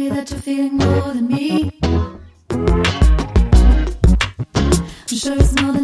me that you're feeling more than me. I'm sure it's more than